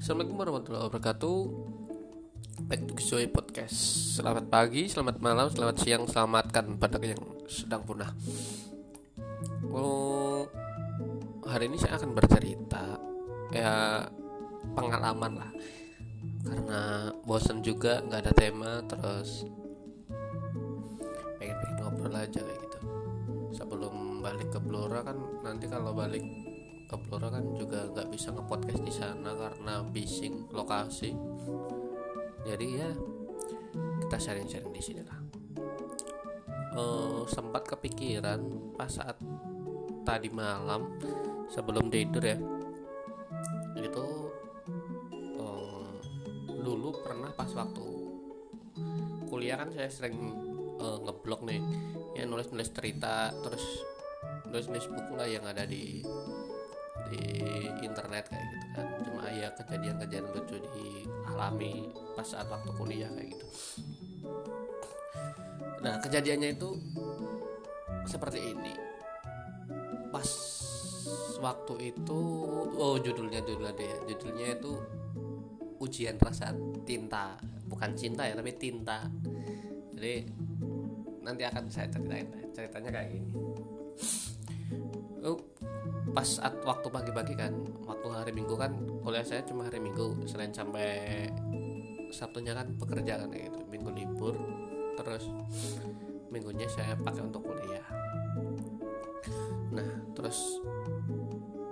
Assalamualaikum warahmatullahi wabarakatuh. Back to Zoe Podcast. Selamat pagi, selamat malam, selamat siang Selamatkan pada yang sedang punah. Oh, Hari ini saya akan bercerita Ya pengalaman lah. Karena bosan juga nggak ada tema Terus Pengen-pengen ngobrol aja kayak gitu. Sebelum balik ke Blora kan Nanti kalau balik ke Blora kan juga nggak bisa ngepodcast di sana karena bising lokasi. Jadi ya kita sharing-sharing di sini lah. Uh, sempat kepikiran pas saat tadi malam sebelum tidur ya. Itu uh, dulu pernah pas waktu kuliah kan saya sering uh, ngeblok nih. Ya nulis-nulis cerita terus nulis-nulis buku lah yang ada di di internet kayak gitu kan. Cuma ya kejadian-kejadian lucu dialami pas saat waktu kuliah kayak gitu. Nah kejadiannya itu seperti ini. Pas waktu itu oh judulnya judulnya deh judulnya itu ujian rasa tinta. Bukan cinta ya tapi tinta. Jadi nanti akan saya ceritain. Ceritanya kayak gini. Oh, pas saat waktu pagi-pagi kan waktu hari minggu kan kuliah saya cuma hari minggu selain sampai sabtunya kan pekerja kan gitu. Minggu libur terus minggunya saya pakai untuk kuliah. Nah terus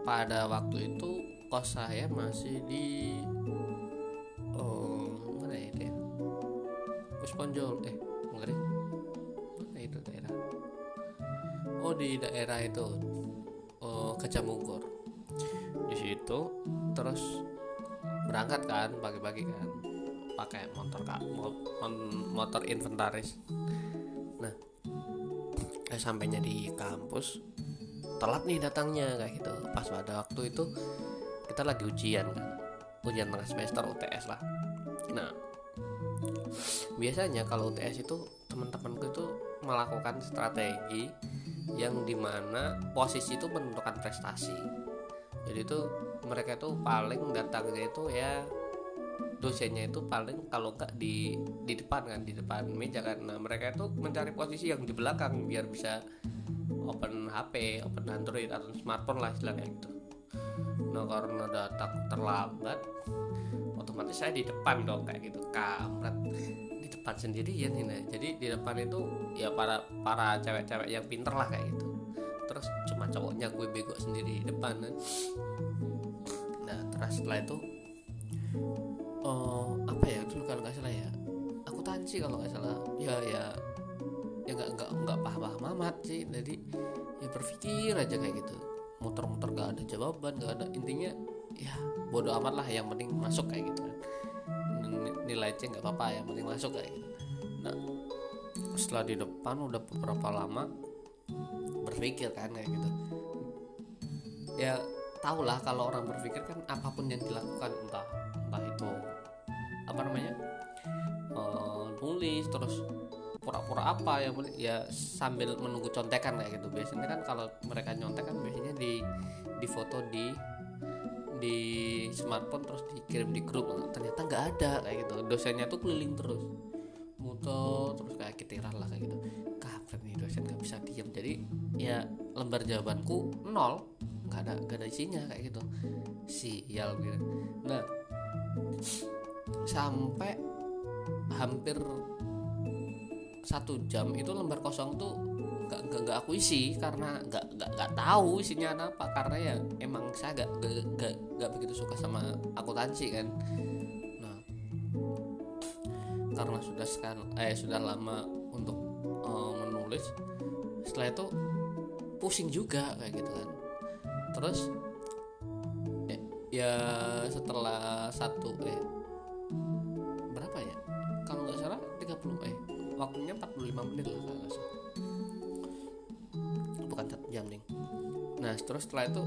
pada waktu itu kos saya masih di oh mana ya dia? Eh enggak deh mana itu daerah? Oh di daerah itu ke Camugor di situ terus berangkat kan pagi-pagi kan. Pakai motor kak motor inventaris. Nah eh, sampainya di kampus telat nih datangnya kayak gitu. Pas pada waktu itu kita lagi ujian kan. Ujian tengah semester UTS lah. Nah biasanya kalau UTS itu teman-temanku itu melakukan strategi yang di mana posisi itu menentukan prestasi. Jadi itu mereka itu paling datangnya itu ya dosennya itu paling kalau enggak di di depan kan di depan meja kan. Nah mereka itu mencari posisi yang di belakang biar bisa open HP open Android atau smartphone lah istilahnya gitu. Nah karena datang terlambat otomatis saya di depan dong kayak gitu. Kamrat depan sendirian ini jadi di depan itu ya para para cewek-cewek yang pinter lah kayak gitu. Terus cuma cowoknya gue bego sendiri di depan kan. Nah terus setelah itu oh apa ya dulu kalau nggak salah ya. Aku tanci kalau nggak salah. Ya ya ya nggak nggak nggak paham paham amat sih. Jadi ya berpikir aja kayak gitu. Muter-muter gak ada jawaban gak ada intinya ya bodoh amat lah yang penting masuk kayak gitu nilai C nggak apa-apa yang penting masuk kayak gitu. Nah setelah di depan udah beberapa lama berpikir kan kayak gitu. Ya tau lah kalau orang berpikir kan apa pun yang dilakukan entah entah itu apa namanya uh, nulis terus pura-pura apa yang ya sambil menunggu contekan kayak gitu. Biasanya kan kalau mereka nyontek kan biasanya di di foto di di smartphone terus dikirim di grup. Ternyata nggak ada kayak gitu. Dosennya tuh keliling terus. Muter terus kayak kitiran lah kayak gitu. Kapan nih dosen nggak bisa diam jadi ya lembar jawabanku nol. Nggak ada nggak ada isinya kayak gitu. Sial gitu. Nah sampai hampir satu jam itu lembar kosong tuh gak, gak, gak aku isi karena gak, gak, gak tahu isinya apa. Karena ya emang saya gak, gak, gak, begitu suka sama akuntansi kan. Nah karena sudah sekarang eh sudah lama untuk uh, menulis setelah itu pusing juga kayak gitu kan. Terus ya, ya setelah satu eh berapa ya? Kalau nggak salah 30 eh waktunya 45 menit lah terus setelah itu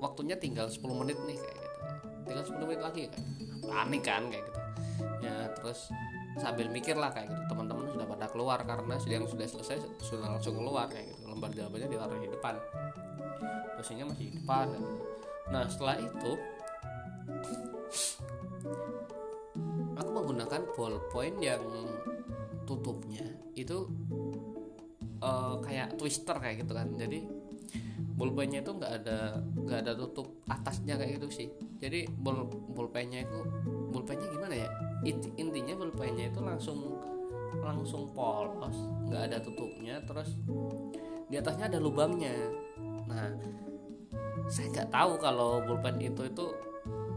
waktunya tinggal 10 menit nih kayak gitu. Tinggal 10 menit lagi kan panik kan kayak gitu. Ya terus sambil mikir lah kayak gitu. Teman-teman sudah pada keluar karena yang sudah selesai sudah langsung keluar kayak gitu. Lembar jawabannya ditaruh di depan. Dosennya masih di depan gitu. nah setelah itu menggunakan ballpoint yang tutupnya itu uh, kayak twister kayak gitu kan. Jadi ballpointnya itu nggak ada nggak ada tutup atasnya kayak gitu sih. Jadi ball ballpointnya itu ballpointnya gimana ya? Intinya ballpointnya itu langsung langsung polos nggak ada tutupnya terus di atasnya ada lubangnya. Nah saya nggak tahu kalau pulpen itu itu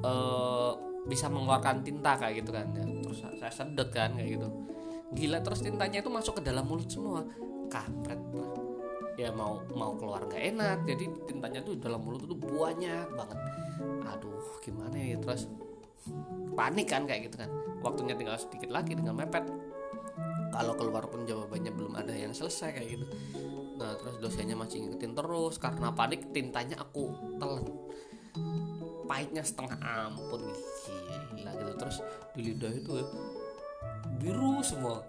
uh, bisa mengeluarkan tinta kayak gitu kan. Terus saya sedot kan kayak gitu. Gila terus tintanya itu masuk ke dalam mulut semua. Kampret ya mau mau keluar nggak enak. Jadi tintanya tuh dalam mulut itu banyak banget. Aduh gimana ya? Terus panik kan kayak gitu kan. Waktunya tinggal sedikit lagi tinggal mepet. Kalau keluar pun jawabannya belum ada yang selesai kayak gitu. Nah terus dosennya masih ngingetin terus. Karena panik tintanya aku telan. Pahitnya setengah ampun. Gila gitu. Terus di lidah itu ya, biru semua.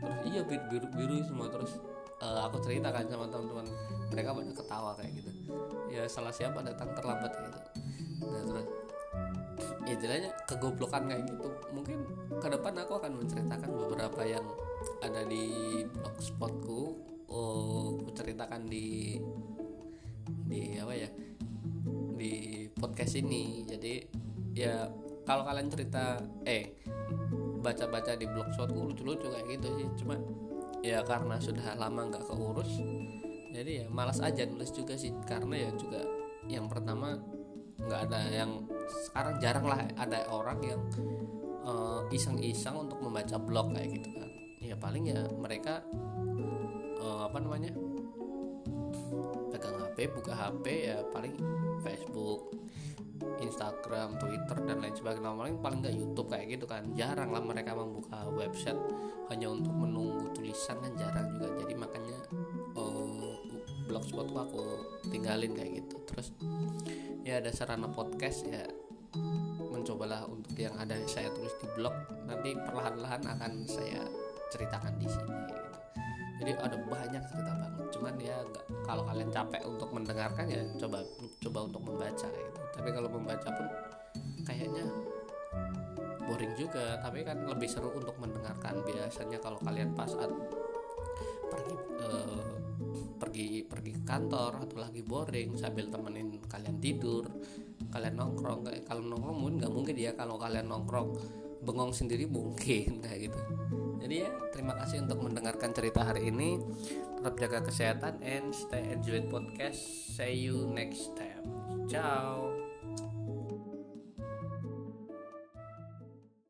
Terus iya biru, biru semua. Terus uh, aku cerita kan sama teman-teman. Mereka pada ketawa kayak gitu. Ya salah siapa datang terlambat gitu. Nah terus ya jelasnya kegoblokan kayak gitu. Mungkin ke depan aku akan menceritakan beberapa yang ada di blogspotku. Oh aku ceritakan di di apa ya? Di podcast ini. Jadi ya kalau kalian cerita eh baca-baca di blogspotku lucu-lucu kayak gitu sih. Cuma ya karena sudah lama nggak keurus. Jadi ya malas aja nulis juga sih. Karena ya juga yang pertama nggak ada yang sekarang jarang lah ada orang yang uh, iseng-iseng untuk membaca blog kayak gitu kan. Ya paling ya mereka uh, apa namanya pegang HP buka HP ya paling Facebook Instagram, Twitter dan lain sebagainya. Paling paling nggak YouTube kayak gitu kan. Jarang lah mereka membuka website hanya untuk menunggu tulisan kan jarang juga. Jadi makanya uh, blogspot aku tinggalin kayak gitu. Terus ya ada sarana podcast ya mencobalah untuk yang ada saya tulis di blog. Nanti perlahan-lahan akan saya ceritakan di sini gitu. jadi ada banyak cerita banget. Cuman ya kalau kalian capek untuk mendengarkan ya coba coba untuk membaca gitu tapi kalau membaca pun kayaknya boring juga. Tapi kan lebih seru untuk mendengarkan biasanya kalau kalian pas saat pergi uh, pergi pergi kantor atau lagi boring sambil temenin kalian tidur kalian nongkrong kalau nongkrong mungkin nggak mungkin ya kalau kalian nongkrong bengong sendiri mungkin kayak gitu. Jadi ya terima kasih untuk mendengarkan cerita hari ini. Tetap jaga kesehatan and stay enjoy podcast. See you next time. Ciao